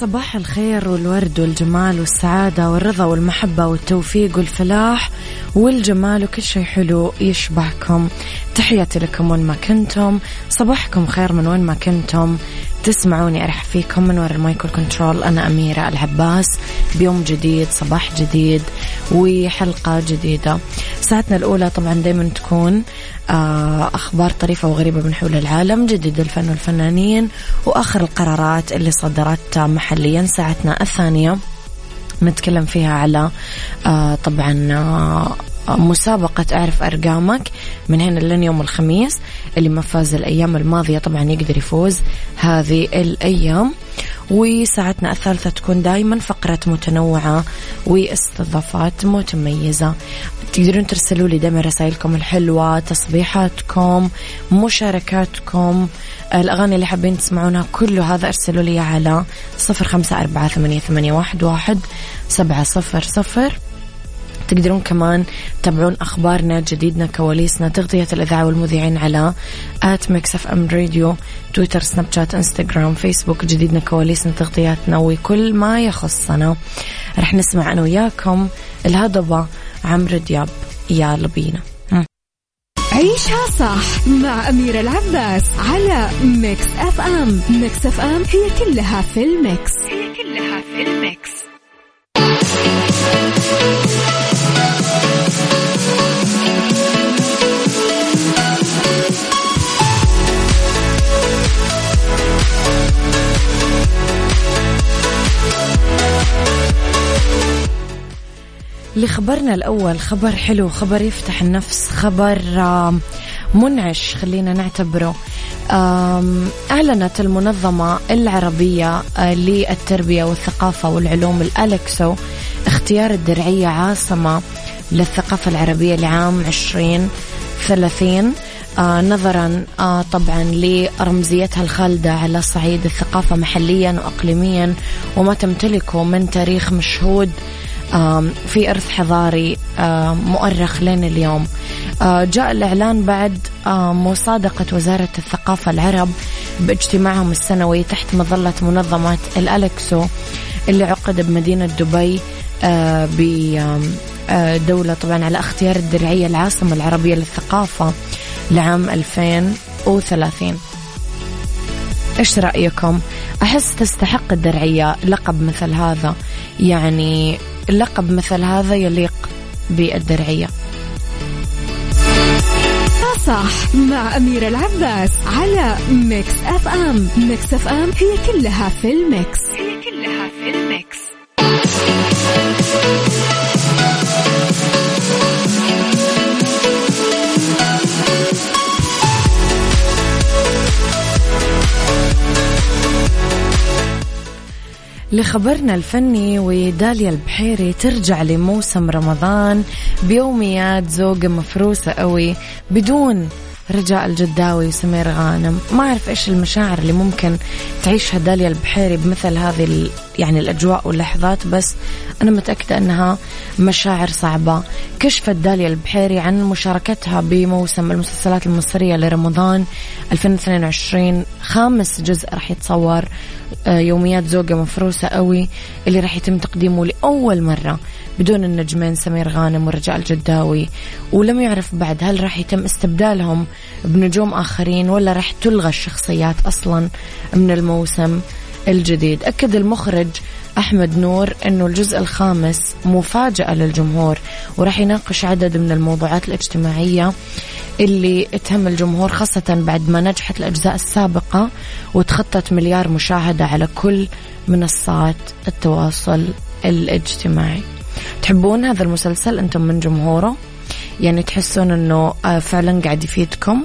صباح الخير والورد والجمال والسعادة والرضا والمحبة والتوفيق والفلاح. والجمال وكل شيء حلو يشبهكم. تحياتي لكم وين ما كنتم. صباحكم خير من وين ما كنتم. تسمعوني أرح فيكم من وراء المايكل كنترول أنا أميرة العباس. بيوم جديد صباح جديد وحلقة جديدة. ساعتنا الأولى طبعا دايما تكون آه، أخبار طريفة وغريبة من حول العالم جديد الفن والفنانين وآخر القرارات اللي صدرت محليا ساعتنا الثانية. نتكلم فيها على آه، طبعا آه، مسابقة أعرف أرقامك من هنا لين يوم الخميس اللي ما فاز الأيام الماضية طبعا يقدر يفوز هذه الأيام. وساعتنا الثالثة تكون دائما فقرة متنوعة واستضافات متميزة. تقدرون ترسلوا لي دائما رسائلكم الحلوة تصبيحاتكم مشاركاتكم. الأغاني اللي حابين تسمعونها كله هذا أرسلوا لي على صفر خمسة أربعة ثمانية واحد سبعة صفر صفر. تقدرون كمان تتابعون أخبارنا جديدنا كواليسنا تغطية الإذاعة والمذيعين على at Mix FM Radio تويتر سناب شات إنستغرام فيسبوك جديدنا كواليسنا تغطياتنا وكل ما يخصنا. رح نسمع أنا وياكم الهضبة عمرو دياب يلا بينا عيشها صح مع أميرة العباس على Mix FM Mix FM هي كلها في ال mix. هي كلها في ال mix. لخبرنا الأول خبر حلو خبر يفتح النفس خبر منعش خلينا نعتبره. أعلنت المنظمة العربية آه، للتربية والثقافة والعلوم الألكسو اختيار الدرعية عاصمة للثقافة العربية لعام 2030 آه نظرا آه طبعا لرمزيتها الخالدة على صعيد الثقافة محليا وأقليميا وما تمتلكه من تاريخ مشهود في إرث حضاري مؤرخ لين اليوم. آه، جاء الإعلان بعد مصادقة وزارة الثقافة العرب باجتماعهم السنوي تحت مظلة منظمة الألكسو اللي عقد بمدينة دبي آه، بدولة آه، طبعا على اختيار الدرعية العاصمة العربية للثقافة لعام 2030 إيش رأيكم؟ أحس تستحق الدرعية لقب مثل هذا. يعني لقب مثل هذا يليق بالدرعية. صح مع أميرة العباس على Mix FM. Mix FM هي كلها في ال mix. لخبرنا الفني وداليا البحيري ترجع لموسم رمضان بيوميات زوجة مفروسة قوي بدون رجاء الجداوي وسمير غانم. ما أعرف إيش المشاعر اللي ممكن تعيشها داليا البحيري بمثل هذه يعني الأجواء واللحظات بس أنا متأكدة أنها مشاعر صعبة. كشفت داليا البحيري عن مشاركتها بموسم المسلسلات المصرية لرمضان 2022 خامس جزء راح يتصور آه، يوميات زوجة مفروسة قوي اللي راح يتم تقديمه لأول مرة بدون النجمين سمير غانم ورجاء الجداوي. ولم يعرف بعد هل راح يتم استبدالهم بنجوم آخرين ولا راح تلغى الشخصيات أصلا من الموسم. الجديد. أكد المخرج أحمد نور أنه الجزء الخامس مفاجأة للجمهور وراح يناقش عدد من الموضوعات الاجتماعية اللي تهم الجمهور خاصة بعد ما نجحت الأجزاء السابقة وتخطت مليار مشاهدة على كل منصات التواصل الاجتماعي. تحبون هذا المسلسل؟ أنتم من جمهوره؟ يعني تحسون أنه آه، فعلا قاعد يفيدكم؟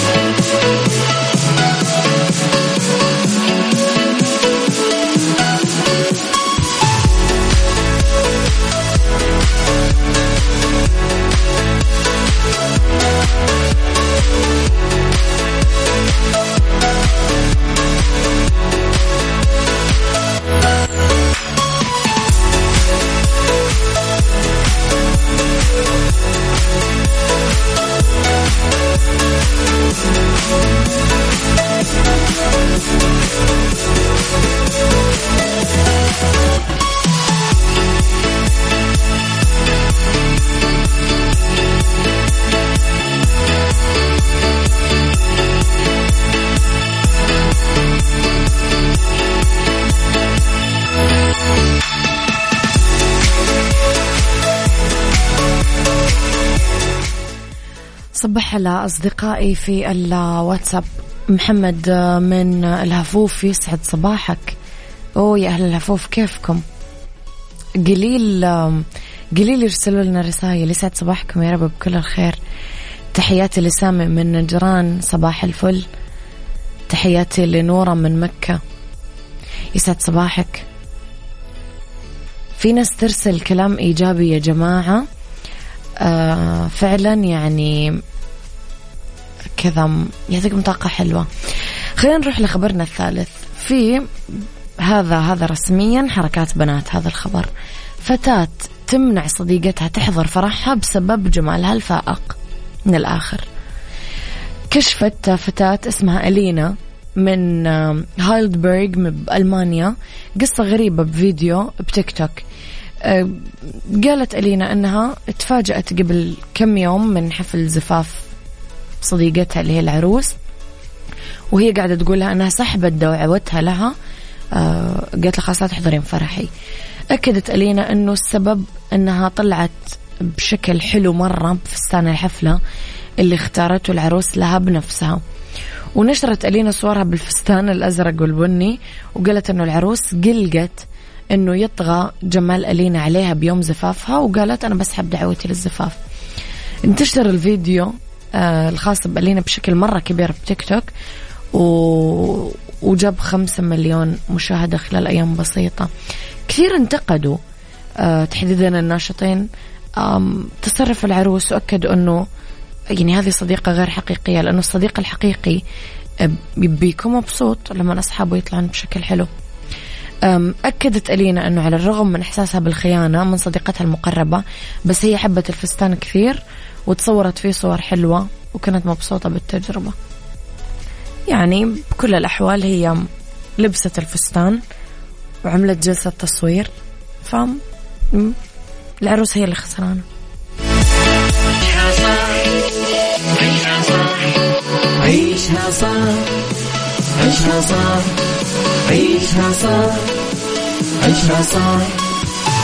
على أصدقائي في الواتساب. محمد من الهفوف يسعد صباحك. أوه يا أهل الهفوف كيفكم؟ قليل قليل يرسلوا لنا رسائل. يسعد صباحكم يا رب بكل الخير. تحياتي لسامي من نجران صباح الفل. تحياتي لنورة من مكة. يسعد صباحك. في ناس ترسل كلام إيجابي يا جماعة. آه فعلا يعني كذا يعطيكم طاقة حلوة. خلينا نروح لخبرنا الثالث. في هذا هذا رسميا حركات بنات هذا الخبر. فتاة تمنع صديقتها تحضر فرحها بسبب جمالها الفائق من الآخر. كشفت فتاة اسمها ألينا من هايلدبرغ بألمانيا قصة غريبة بفيديو بتيك توك أه، قالت ألينا أنها تفاجأت قبل كم يوم من حفل زفاف صديقتها اللي هي العروس وهي قاعدة تقول لها أنها سحبت دعوتها لها أه، قالت لها خلاص لا تحضرين فرحي. أكدت ألينا أنه السبب أنها طلعت بشكل حلو مرة بفستان الحفلة اللي اختارته العروس لها بنفسها. ونشرت ألينا صورها بالفستان الأزرق والبني وقالت أنه العروس قلقت أنه يطغى جمال ألينا عليها بيوم زفافها وقالت أنا بسحب دعوتي للزفاف. انتشر الفيديو آه الخاص بألينا بشكل مرة كبير بتيك توك و... وجاب خمسة مليون مشاهدة خلال أيام بسيطة. كثير انتقدوا آه تحديدا الناشطين. تصرف العروس وأكدوا أنه يعني هذه صديقة غير حقيقية لأنه الصديق الحقيقي آه، بيكون مبسوط لما أصحابه يطلعون بشكل حلو. أكدت ألينا أنه على الرغم من إحساسها بالخيانة من صديقتها المقربة بس هي حبت الفستان كثير وتصورت فيه صور حلوة وكانت مبسوطة بالتجربة. يعني بكل الأحوال هي لبست الفستان وعملت جلسة تصوير. فهم العروس هي اللي خسرانة. عيشها صح عيشها صح عيشها صح عيشها صح عيشها صح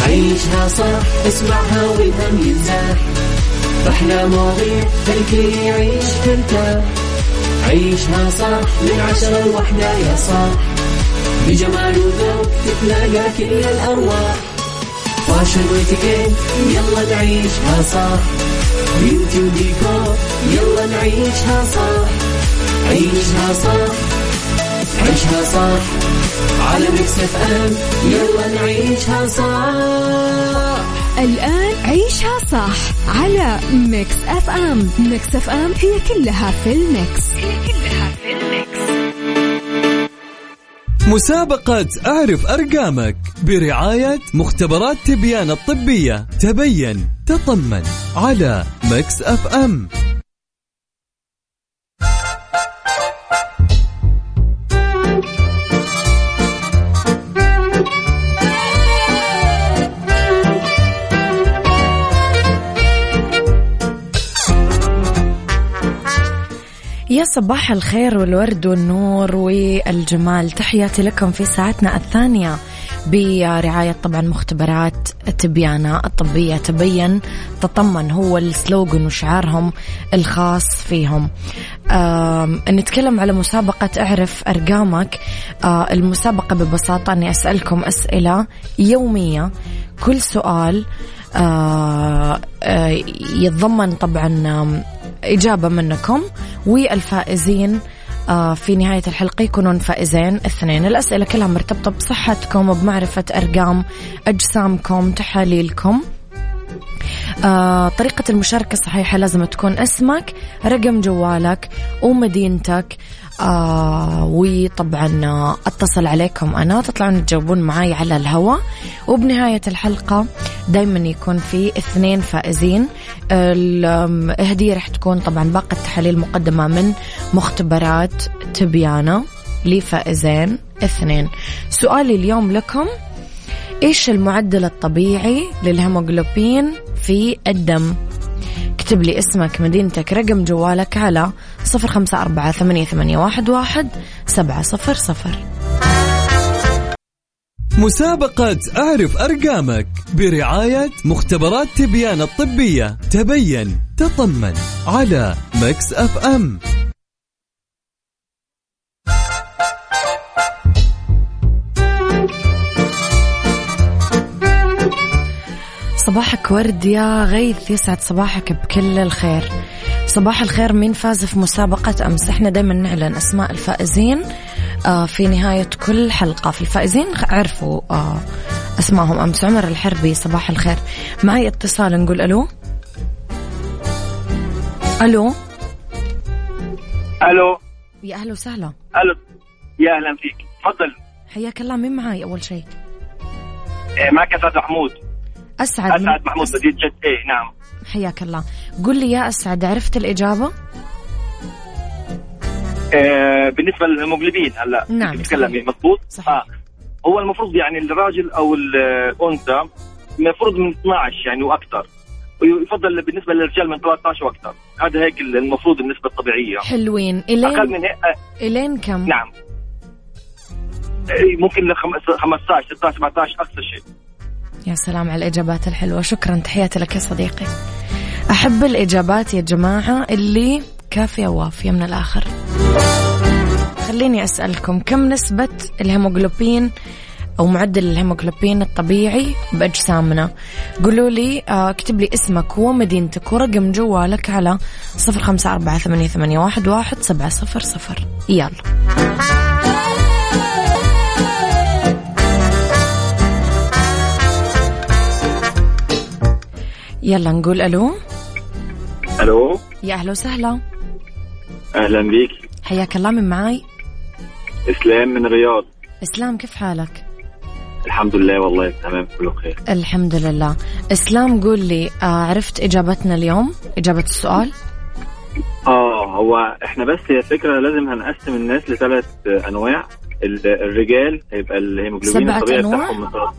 عيشها صح اسمعها والهم ينزاح. أحلى مواضيع خلي يعيش ترتاح عيشها صح من عشرة لوحدة يا صاح بجمال وذوق تتلاقى كل الأرواح. فاشل واتيكيت يلا نعيشها صح beauty وديكور يلا نعيشها صح عيشها صح عيشها صح على Mix FM يلا نعيشها صح الآن عيشها صح على Mix FM. Mix FM هي كلها في ال mix. هي كلها في ال mix. مسابقة أعرف أرقامك برعاية مختبرات تبيان الطبية. تبين تطمن على Mix FM. يا صباح الخير والورد والنور والجمال. تحياتي لكم في ساعتنا الثانية برعاية طبعا مختبرات تبيانا الطبية. تبين تطمن هو السلوغن وشعارهم الخاص فيهم. نتكلم على مسابقة اعرف أرقامك. المسابقة ببساطة أني أسألكم أسئلة يومية. كل سؤال يتضمن طبعا إجابة منكم والفائزين آه، في نهاية الحلقة يكونون فائزين. اثنين الأسئلة كلها مرتبطة بصحتكم وبمعرفة أرقام أجسامكم تحاليلكم. آه، طريقة المشاركة صحيحة لازم تكون اسمك رقم جوالك ومدينتك. آه وطبعا أتصل عليكم أنا تطلعون تجاوبون معي على الهواء. وبنهاية الحلقة دائما يكون في اثنين فائزين. الهديه راح تكون طبعا باقة تحاليل مقدمه من مختبرات تبيانه لفائزين اثنين. سؤالي اليوم لكم إيش المعدل الطبيعي للهيموغلوبين في الدم؟ اكتب لي اسمك مدينتك رقم جوالك على صفر خمسة أربعة ثمانية, واحد سبعة صفر صفر. مسابقة أعرف أرقامك برعاية مختبرات تبيان الطبية. تبين تطمن على Mix FM. صباحك ورد يا غيث يسعد صباحك بكل الخير. صباح الخير مين فاز في مسابقة أمس؟ إحنا دايما نعلن أسماء الفائزين. في نهاية كل حلقة في الفائزين عرفوا آه، أسمائهم أمس عمر الحربي صباح الخير. معي اتصال نقول ألو؟ ألو؟ ألو. يا أهلا وسهلا. ألو. يا أهلا فيك. تفضل. حياك الله مين معي أول شيء؟ إيه، معك أسعد محمود. أسعد. أسعد محمود مدينه جد. إيه نعم. حياك الله. قل لي يا أسعد عرفت الإجابة؟ إيه، بالنسبة للهيموجلوبين هلا نعم، صحيح. مضبوط صحيح. آه. هو المفروض يعني الراجل أو الأنثى المفروض من 12 يعني وأكثر ويفضل بالنسبة للرجال من 13 وأكثر. هذا هيك المفروض النسبة الطبيعية. حلوين. أقل إلين من هيك آه، إلين كم؟ نعم. إيه، ممكن ل 15 16 17 أقصى شيء. يا سلام على الإجابات الحلوة. شكرا تحياتي لك يا صديقي. أحب الإجابات يا جماعة اللي كافية وافية من الآخر. خليني أسألكم كم نسبة الهيموغلوبين أو معدل الهيموغلوبين الطبيعي بأجسامنا؟ قولوا لي آه، اكتب لي اسمك ومدينتك ورقم جوالك على صفر خمسة أربعة ثمانية, واحد, واحد سبعة صفر صفر. يلا. يلا نقول ألو. ألو؟ يا أهلا وسهلا. أهلا بيك. حياك الله من معاي. إسلام من الرياض إسلام كيف حالك؟ الحمد لله والله تمام كله خير الحمد لله. إسلام قول لي آه عرفت إجابتنا اليوم؟ إجابة السؤال؟ آه هو إحنا بس هي فكرة لازم هنقسم الناس لثلاث أنواع. ال- الرجال هيبقى الهيموجلوبين الطبيعي أنواع؟ بتاعهم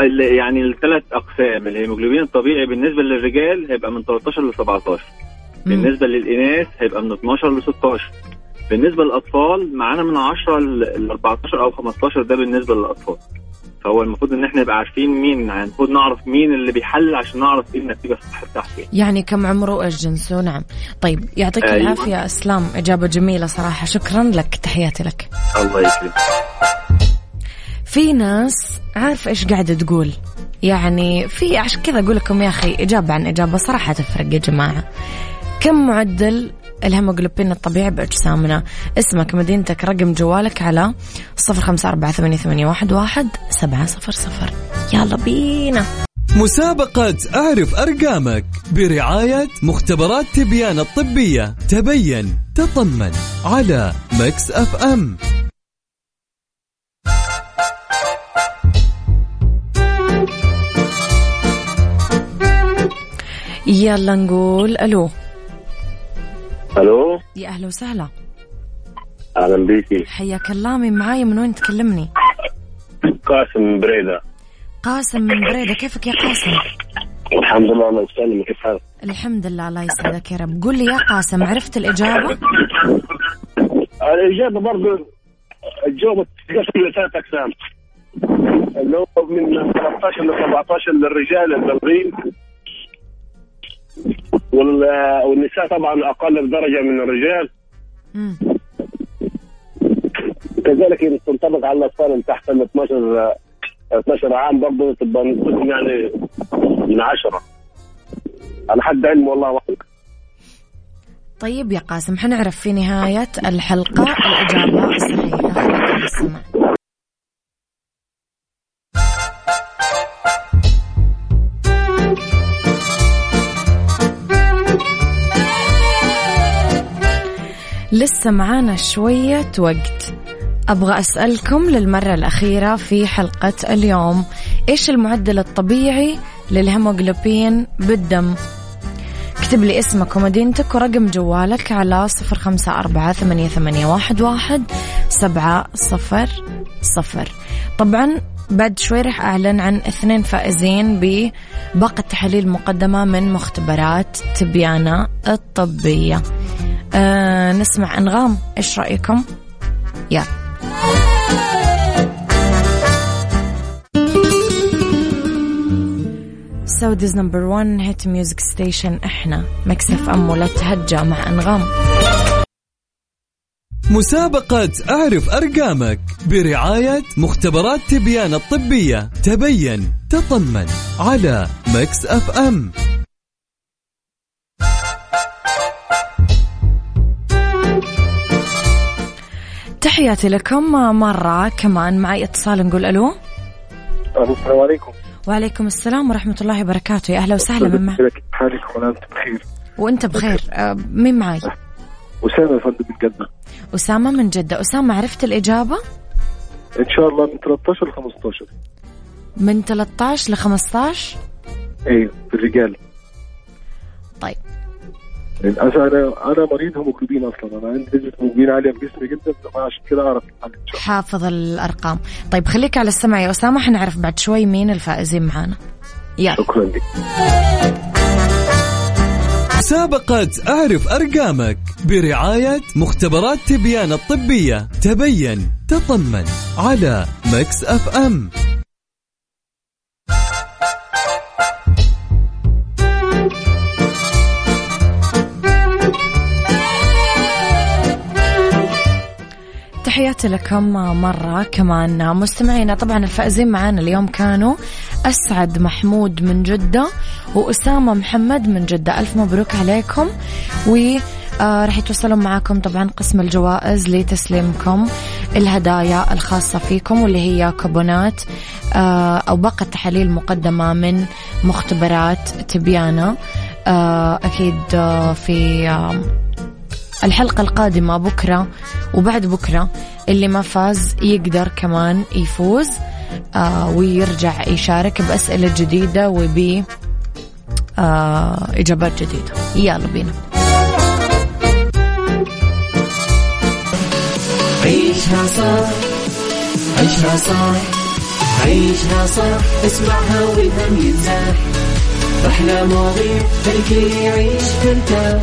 ال- يعني الثلاث أقسام الهيموجلوبين الطبيعي بالنسبة للرجال هيبقى من 13 ل 17 مم. بالنسبة للإناث هيبقى من 12 ل 16 بالنسبة للأطفال معانا من 10 ل 14 أو 15 ده بالنسبة للأطفال. فهو المفروض إن إحنا نبقى عارفين مين يعني المفروض نعرف مين اللي بيحلل عشان نعرف إيه النتيجة الصح بتاعته يعني كم عمره وإيش جنسه نعم. طيب يعطيك أيوة. العافية إسلام. إجابة جميلة صراحة. شكرا لك. تحياتي لك. الله يسلمك في ناس عارف إيش قاعدة تقول. يعني في عشان كذا أقول لكم يا أخي إجابة عن إجابة صراحة تفرق يا جماعة. كم معدل الهيموغلوبين الطبيعي بأجسامنا؟ اسمك مدينتك رقم جوالك على صفر خمسة أربعة ثمانية, ثمانية واحد, واحد سبعة صفر صفر. يلا بينا. مسابقة أعرف أرقامك برعاية مختبرات تبيان الطبية. تبين تطمن على Mix FM. يلا نقول ألو. ألو؟ يا أهلا وسهلا. أهلا بيكي. حياك الله مين معاي من وين تكلمني؟ قاسم من بريدة. قاسم من بريدة كيفك يا قاسم؟ الحمد لله الله يسلمك. كيف حالك؟ الحمد لله الله يسعدك يا رب. قول لي يا قاسم عرفت الإجابة؟ الإجابة برضه الجواب تقسم لثلاث أقسام. اللي هو من 13 ل 17 للرجال البالغين والنساء طبعا أقل بدرجة من الرجال. مم. كذلك تنطبق على الأطفال اللي تحت ال 12 12 عام برضه تبقى نسبتهم يعني من 10 على حد علمي والله أعلم. طيب يا قاسم حنعرف في نهاية الحلقة الإجابة الصحيحة. السمع لسه معانا شوية وقت. أبغى أسألكم للمرة الأخيرة في حلقة اليوم. إيش المعدل الطبيعي للهيموغلوبين بالدم؟ اكتب لي اسمك ومدينتك ورقم جوالك على صفر خمسة أربعة ثمانية, ثمانية واحد, واحد سبعة صفر صفر. طبعا بعد شوي راح أعلن عن اثنين فائزين بباقة تحاليل مقدمة من مختبرات تبيانة الطبية. أه نسمع أنغام. إيش رأيكم؟ يلا. Saudi's number 1 hit music station إحنا Mix FM ولا تهجى مع أنغام. مسابقة أعرف أرقامك برعاية مختبرات تبيان الطبية. تبين تطمن على Mix FM تحياتي لكم مرة كمان. معي اتصال نقول ألو. السلام عليكم. وعليكم السلام ورحمة الله وبركاته. يا أهلا وسهلا من معك كيف حالك ولا أنت بخير؟ وأنت بخير. أه، مين معي؟ أسامة يا فندم من جدة. أسامة من جدة. أسامة عرفت الإجابة؟ إن شاء الله من 13 ل 15 من 13 ل 15 أيوه في الرجال طيب. للاسف أنا أنا مريض هيموجلوبين أصلا. أنا عندي نسبة هيموجلوبين عالية في جسمي جدا عشان كده أعرف حافظ الأرقام. طيب خليك على السمع يا أسامة. حنعرف بعد شوي مين الفائزين معانا. يلا. شكرا لك. مسابقة أعرف أرقامك برعاية مختبرات تبيان الطبية. تبين تطمن على Mix FM تحياتي لكم مرة كمان. مستمعينا طبعا الفائزين معانا اليوم كانوا أسعد محمود من جدة وأسامة محمد من جدة. ألف مبروك عليكم. و آه راح يتواصلون معاكم طبعا قسم الجوائز لتسليمكم الهدايا الخاصة فيكم واللي هي كوبونات آه أو باقة تحاليل مقدمة من مختبرات تبيانة آه أكيد آه في الحلقة القادمة بكرة وبعد بكرة اللي ما فاز يقدر كمان يفوز آه ويرجع يشارك بأسئلة جديدة وب آه إجابات جديدة. يلا بينا. عيشها صح عيشها صح عيشها صح. اسمعها والهم ينزاح. أحلى مواضيع الكل يعيش ترتاح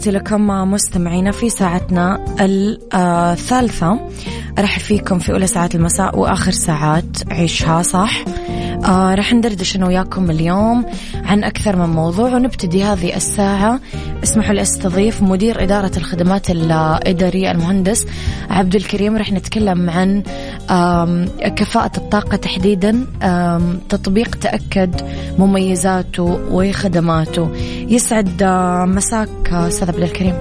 تحياتي لكم مستمعينا في ساعتنا الثالثة. أرحب فيكم في أولى ساعات المساء وآخر ساعات عيشها صح. آه رح ندردش أنا وياكم اليوم عن أكثر من موضوع ونبتدي هذه الساعة اسمحوا لي أستضيف مدير إدارة الخدمات الإدارية المهندس عبد الكريم رح نتكلم عن كفاءة الطاقة تحديدا تطبيق تأكد مميزاته وخدماته يسعد آه، مساك أستاذ عبد الكريم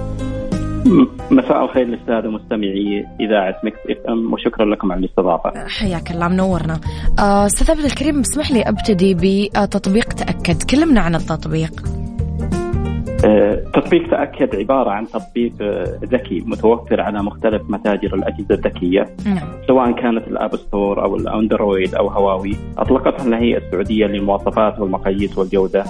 مساء الخير للسادة مستمعي إذاعة Mix FM وشكرا لكم على الاستضافة. حياك الله منورنا. آه، أستاذ عبد الكريم اسمح لي أبتدي بتطبيق تأكد، كلمنا عن التطبيق. آه، تطبيق تأكد عبارة عن تطبيق آه، ذكي متوفر على مختلف متاجر الأجهزة الذكية. نعم. سواء كانت ال App Store أو الأندرويد أو هواوي. أطلقتها الهيئة السعودية للمواصفات والمقاييس والجودة.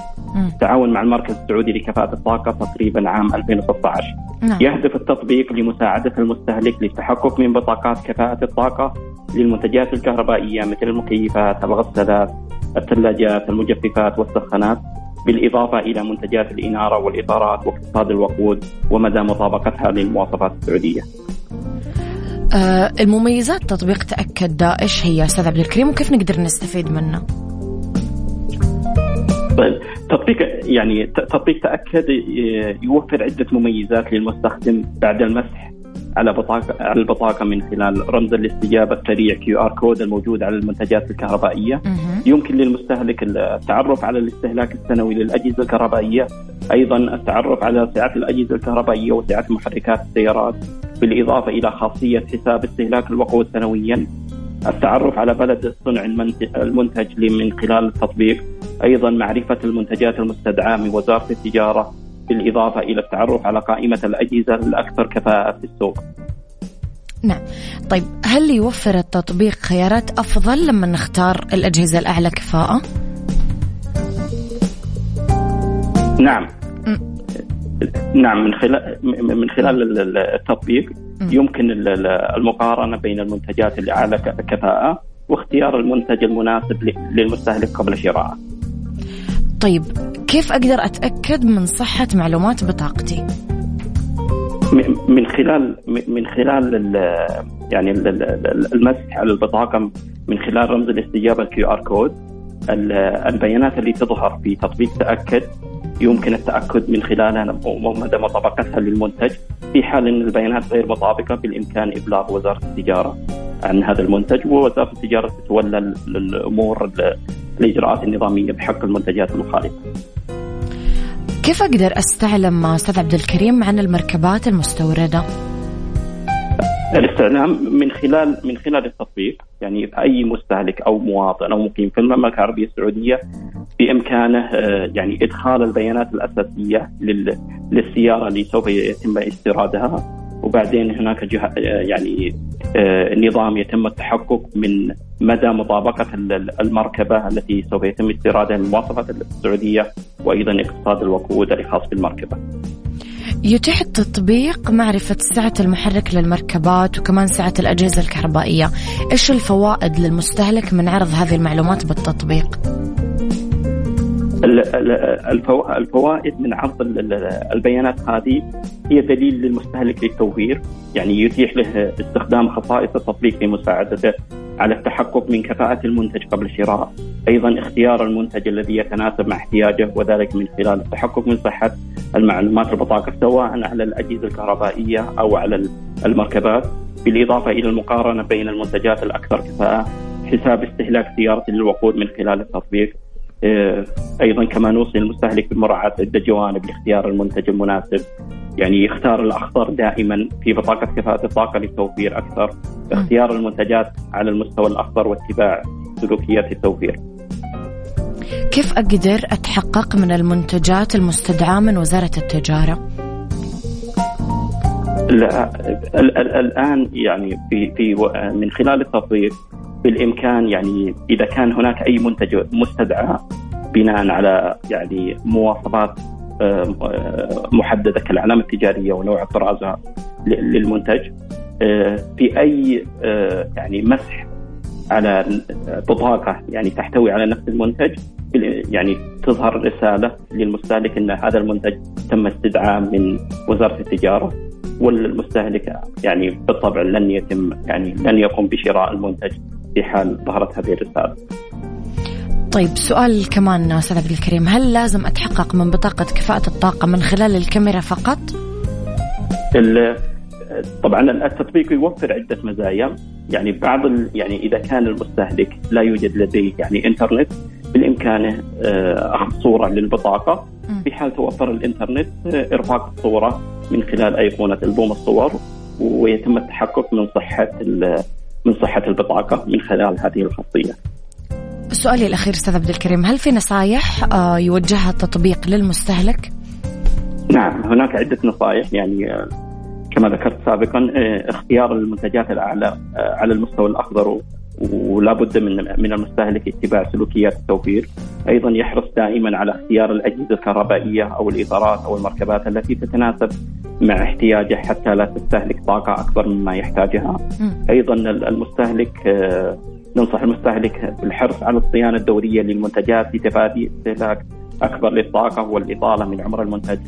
تعاون مع المركز السعودي لكفاءة الطاقة تقريبا عام 2016 نعم. يهدف التطبيق لمساعدة المستهلك للتحقق من بطاقات كفاءة الطاقة للمنتجات الكهربائية مثل المكيفات الغسالات الثلاجات المجففات والسخانات. بالإضافة إلى منتجات الإنارة والإطارات واقتصاد الوقود ومدى مطابقتها للمواصفات السعودية آه المميزات تطبيق تأكد إيش هي أستاذ عبد الكريم وكيف نقدر نستفيد منه؟ طيب تطبيق يعني تطبيق تأكد يوفر عدة مميزات للمستخدم بعد المسح على بطاقة على البطاقة من خلال رمز الاستجابة السريع QR code الموجود على المنتجات الكهربائية. يمكن للمستهلك التعرف على الاستهلاك السنوي للأجهزة الكهربائية. أيضا التعرف على سعة الأجهزة الكهربائية وسعة محركات السيارات بالإضافة إلى خاصية حساب استهلاك الوقود سنويا. التعرف على بلد صنع المنتج من خلال التطبيق. أيضا معرفة المنتجات المستدعاة من وزارة التجارة. بالإضافة إلى التعرف على قائمة الأجهزة الأكثر كفاءة في السوق. نعم. طيب هل يوفر التطبيق خيارات أفضل لما نختار الأجهزة الأعلى كفاءة؟ نعم. نعم من خلال من خلال التطبيق يمكن المقارنة بين المنتجات اللي اعلى كفاءة واختيار المنتج المناسب للمستهلك قبل شرائه. طيب كيف أقدر أتأكد من صحة معلومات بطاقتي؟ من خلال من خلال يعني المسح على البطاقة من خلال رمز الاستجابة ال QR code البيانات اللي تظهر في تطبيق تأكد يمكن التأكد من خلالها مدى مطابقتها للمنتج في حال إن البيانات غير مطابقة بالإمكان إبلاغ وزارة التجارة عن هذا المنتج ووزارة التجارة تتولى الأمور الاجراءات النظامية بحق المنتجات المخالفة. كيف أقدر أستعلم أستاذ عبد الكريم عن المركبات المستوردة؟ الاستعلام من خلال من خلال التطبيق يعني أي مستهلك أو مواطن أو مقيم في المملكة العربية السعودية بإمكانه آه، يعني إدخال البيانات الأساسية للسيارة اللي سوف يتم استيرادها وبعدين هناك جهة يعني آه، نظام يتم التحقق من مدى مطابقة المركبة التي سوف يتم استيرادها من المواصفات السعودية وأيضا اقتصاد الوقود الخاص بالمركبة يتيح التطبيق معرفة سعة المحرك للمركبات وكمان سعة الأجهزة الكهربائية إيش الفوائد للمستهلك من عرض هذه المعلومات بالتطبيق؟ الفوائد من عرض البيانات هذه هي دليل للمستهلك للتوفير. يعني يتيح له استخدام خصائص التطبيق لمساعدته على التحقق من كفاءة المنتج قبل الشراء أيضا اختيار المنتج الذي يتناسب مع احتياجه وذلك من خلال التحقق من صحة المعلومات البطاقة سواء على الأجهزة الكهربائية أو على المركبات. بالإضافة إلى المقارنة بين المنتجات الأكثر كفاءة حساب استهلاك سيارة للوقود من خلال التطبيق. أيضا كما نوصي المستهلك بمراعاه عدة جوانب لاختيار المنتج المناسب. يعني يختار الاخضر دائما في بطاقة كفاءة الطاقة للتوفير أكثر. اختيار المنتجات على المستوى الاخضر واتباع سلوكيات التوفير. كيف أقدر أتحقق من المنتجات المستدعاة من وزارة التجارة؟ لا الآن يعني في في من خلال التطبيق بالإمكان يعني إذا كان هناك أي منتج مستدعى بناء على يعني مواصفات محددة كالعلامه التجارية ونوع الطراز للمنتج آه، في أي آه، يعني مسح على بطاقه يعني تحتوي على نفس المنتج يعني تظهر رسالة للمستهلك إن هذا المنتج تم استدعاء من وزارة التجارة والمستهلك يعني بالطبع لن يتم يعني لن يقوم بشراء المنتج. في حال ظهرت هذه الرسالة. طيب سؤال كمان أستاذ عبد الكريم هل لازم أتحقق من بطاقة كفاءة الطاقة من خلال الكاميرا فقط؟ طبعا التطبيق يوفر عدة مزايا يعني بعض يعني إذا كان المستهلك لا يوجد لديه يعني إنترنت بالامكانه آه، أخذ صورة للبطاقة في حال توفر الإنترنت آه، إرفاق الصورة من خلال أيقونة ألبوم الصور ويتم التحقق من صحة من صحة البطاقة من خلال هذه الخاصيه. سؤالي الأخير أستاذ عبد الكريم هل في نصائح آه، يوجهها التطبيق للمستهلك؟ نعم هناك عدة نصائح يعني كما ذكرت سابقا اختيار المنتجات الأعلى على المستوى الأخضر ولا بد من من المستهلك اتباع سلوكيات التوفير أيضا يحرص دائما على اختيار الأجهزة الكهربائية أو الإطارات أو المركبات التي تتناسب مع احتياجه حتى لا تستهلك طاقة أكبر مما يحتاجها. أيضا المستهلك آه، ننصح المستهلك بالحرص على الصيانة الدورية للمنتجات لتفادي استهلاك أكبر للطاقة والإطالة من عمر المنتج.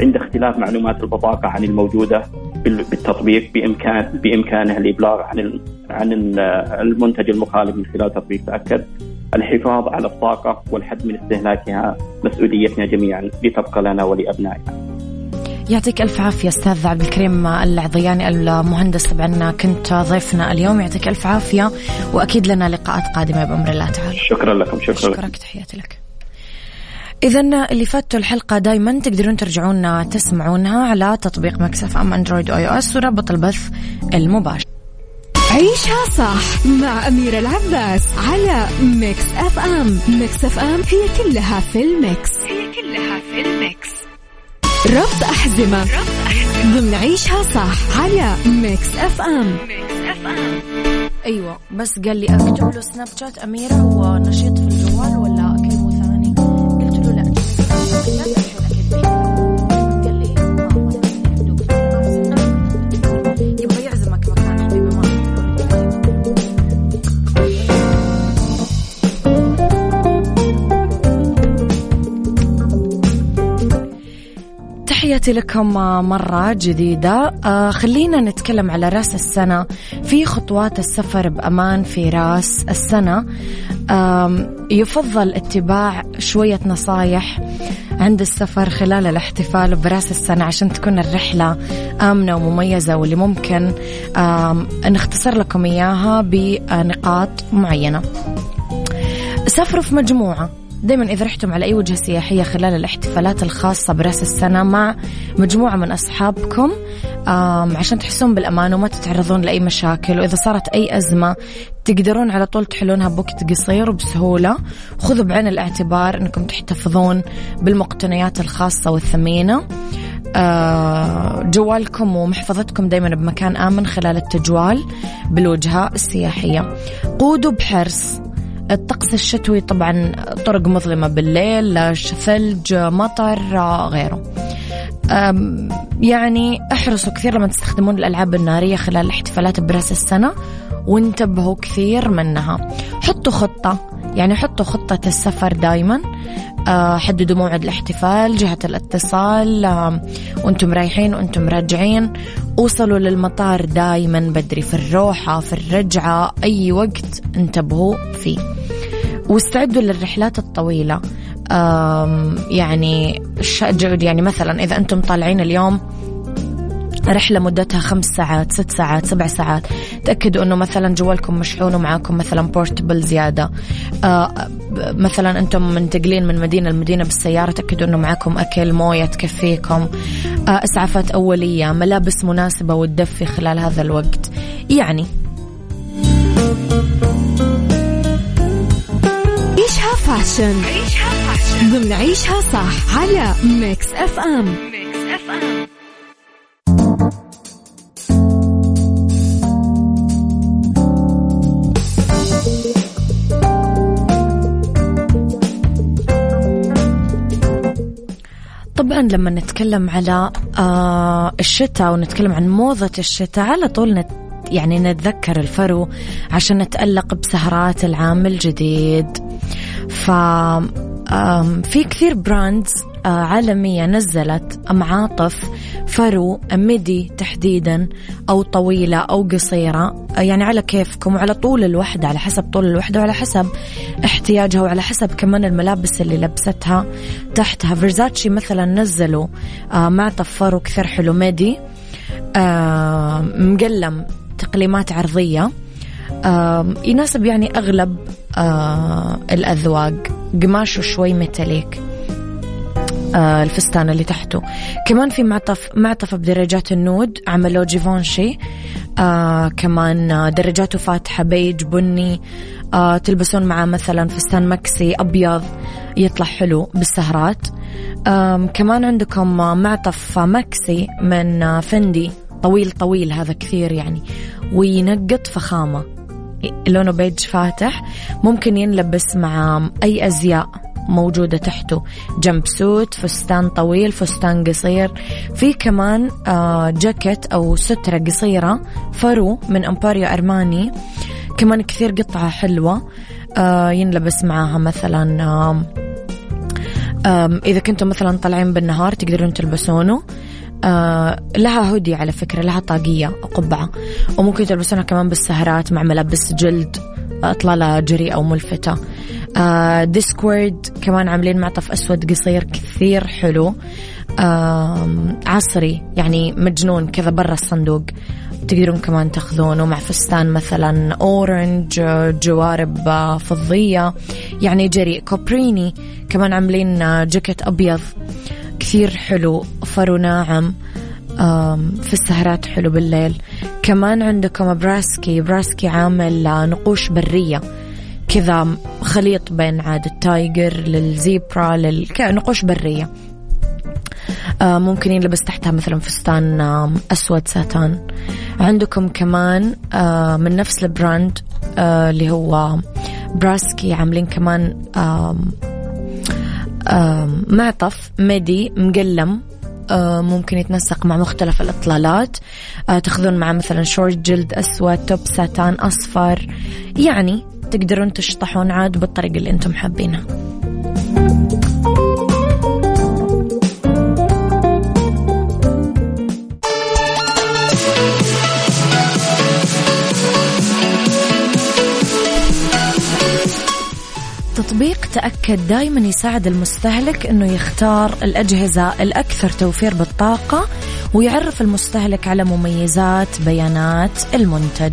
عند اختلاف معلومات البطاقة عن الموجودة بالتطبيق بامكان بإمكانه الإبلاغ عن عن المنتج المخالف من خلال تطبيق. تأكد الحفاظ على الطاقة والحد من استهلاكها مسؤوليتنا جميعا. لتبقى لنا ولأبنائنا. يعطيك ألف عافية أستاذ عبد الكريم العضياني المهندس طبعا كنت ضيفنا اليوم. يعطيك ألف عافية وأكيد لنا لقاءات قادمة بأمر الله تعالى. شكرا لكم شكرا شكرا تحياتي لك. إذا اللي فاتوا الحلقة دايما تقدرون ترجعون تسمعونها على تطبيق Mix FM أندرويد iOS ورابط البث المباشر. عيشها صح مع أميرة العباس على Mix FM. Mix FM هي كلها في ال mix. هي كلها في ال mix. ربط أحزمة ضمن عيشها صح على Mix FM أيوة بس قال لي أكتب له سناب شات أميرة ونشيط في الجوال ولا أكلمه ثاني قلت له لا تحياتي لكم مرة جديدة. آه خلينا نتكلم على رأس السنة. في خطوات السفر بأمان في رأس السنة. آه يفضل اتباع شوية نصايح عند السفر خلال الاحتفال برأس السنة عشان تكون الرحلة آمنة ومميزة واللي ممكن آه نختصر لكم إياها بنقاط معينة. سافروا في مجموعة. دائما إذا رحتم على أي وجهة سياحية خلال الاحتفالات الخاصة برأس السنة مع مجموعة من أصحابكم عشان تحسون بالأمان وما تتعرضون لأي مشاكل. وإذا صارت أي أزمة تقدرون على طول تحلونها بوقت قصير وبسهولة. خذوا بعين الاعتبار أنكم تحتفظون بالمقتنيات الخاصة والثمينة. آه، جوالكم ومحفظتكم دايما بمكان آمن خلال التجوال بالوجهة السياحية. قودوا بحرص. الطقس الشتوي طبعا طرق مظلمة بالليل ثلج مطر غيره. يعني احرصوا كثير لما تستخدمون الألعاب النارية خلال الاحتفالات برأس السنة وانتبهوا كثير منها. حطوا خطة. يعني حطوا خطة السفر دايما أه، حددوا موعد الاحتفال جهة الاتصال وأنتم رايحين وأنتم راجعين. وصلوا للمطار دايما بدري في الروحة في الرجعة أي وقت انتبهوا فيه. واستعدوا للرحلات الطويلة. يعني يعني مثلا إذا أنتم طالعين اليوم رحلة مدتها خمس ساعات ست ساعات سبع ساعات. تأكدوا أنه مثلا جوالكم مشحون ومعاكم مثلا portable زيادة. آه مثلا أنتم منتقلين من مدينة لمدينة بالسيارة تأكدوا أنه معاكم أكل موية تكفيكم. آه إسعافات أولية ملابس مناسبة وتدفي خلال هذا الوقت. يعني عيشها fashion. عيشها fashion. ضمن عيشها صح على Mix FM Mix FM طبعا لما نتكلم على آه الشتاء ونتكلم عن موضة الشتاء على طول نت يعني نتذكر الفرو عشان نتألق بسهرات العام الجديد. ف في كثير brands عالمية نزلت معاطف فرو midi تحديدا أو طويلة أو قصيرة. آه، يعني على كيفكم وعلى طول الوحدة على حسب طول الوحدة وعلى حسب احتياجها وعلى حسب كمان الملابس اللي لبستها. تحتها فيرزاتشي مثلا نزلوا آه، معطف فرو كثير حلو midi. مقلم تقليمات عرضية. يناسب يعني أغلب الأذواق. قماشه شوي metallic. آه الفستان اللي تحته. كمان في معطف معطف بدرجات ال nude عملوه Givenchy. آه كمان آه درجاته فاتحة بيج بني. آه تلبسون معاه مثلا فستان مكسي أبيض يطلع حلو بالسهرات. آه كمان عندكم معطف مكسي من آه فندي. طويل طويل هذا كثير يعني. وينقط فخامة. لونه بيج فاتح. ممكن ينلبس مع أي أزياء. موجودة تحته. جمب سوت فستان طويل فستان قصير. في كمان آه جاكيت أو سترة قصيرة فرو من Emporio Armani. كمان كثير قطعة حلوة آه ينلبس معاها مثلا آه إذا كنتم مثلا طالعين بالنهار تقدرون تلبسونه. آه لها هودي على فكرة لها طاقية قبعة وممكن تلبسونها كمان بالسهرات مع ملابس جلد إطلالة جريئة وملفتة آه Dsquared كمان عاملين معطف أسود قصير كثير حلو. آه عصري يعني مجنون كذا برا الصندوق. تقدرون كمان تاخذونه مع فستان مثلا orange جوارب فضية يعني جريء. كوبريني كمان عاملين جاكيت أبيض كثير حلو فرو ناعم في السهرات حلو بالليل. كمان عندكم براسكي براسكي عامل نقوش برية. كذا خليط بين عاد ال tiger لل zebra للنقوش برية. ممكن يلبس تحتها مثلا فستان أسود ساتان. عندكم كمان من نفس ال brand اللي هو براسكي عاملين كمان معطف midi مقلم. ممكن يتنسق مع مختلف الإطلالات. تاخذون مع مثلا شورت جلد أسود top ساتان أصفر. يعني تقدرون تشطحون عاد بالطريقة اللي أنتم حابينها. تطبيق تأكد دائما يساعد المستهلك أنه يختار الأجهزة الأكثر توفير بالطاقة ويعرف المستهلك على مميزات بيانات المنتج.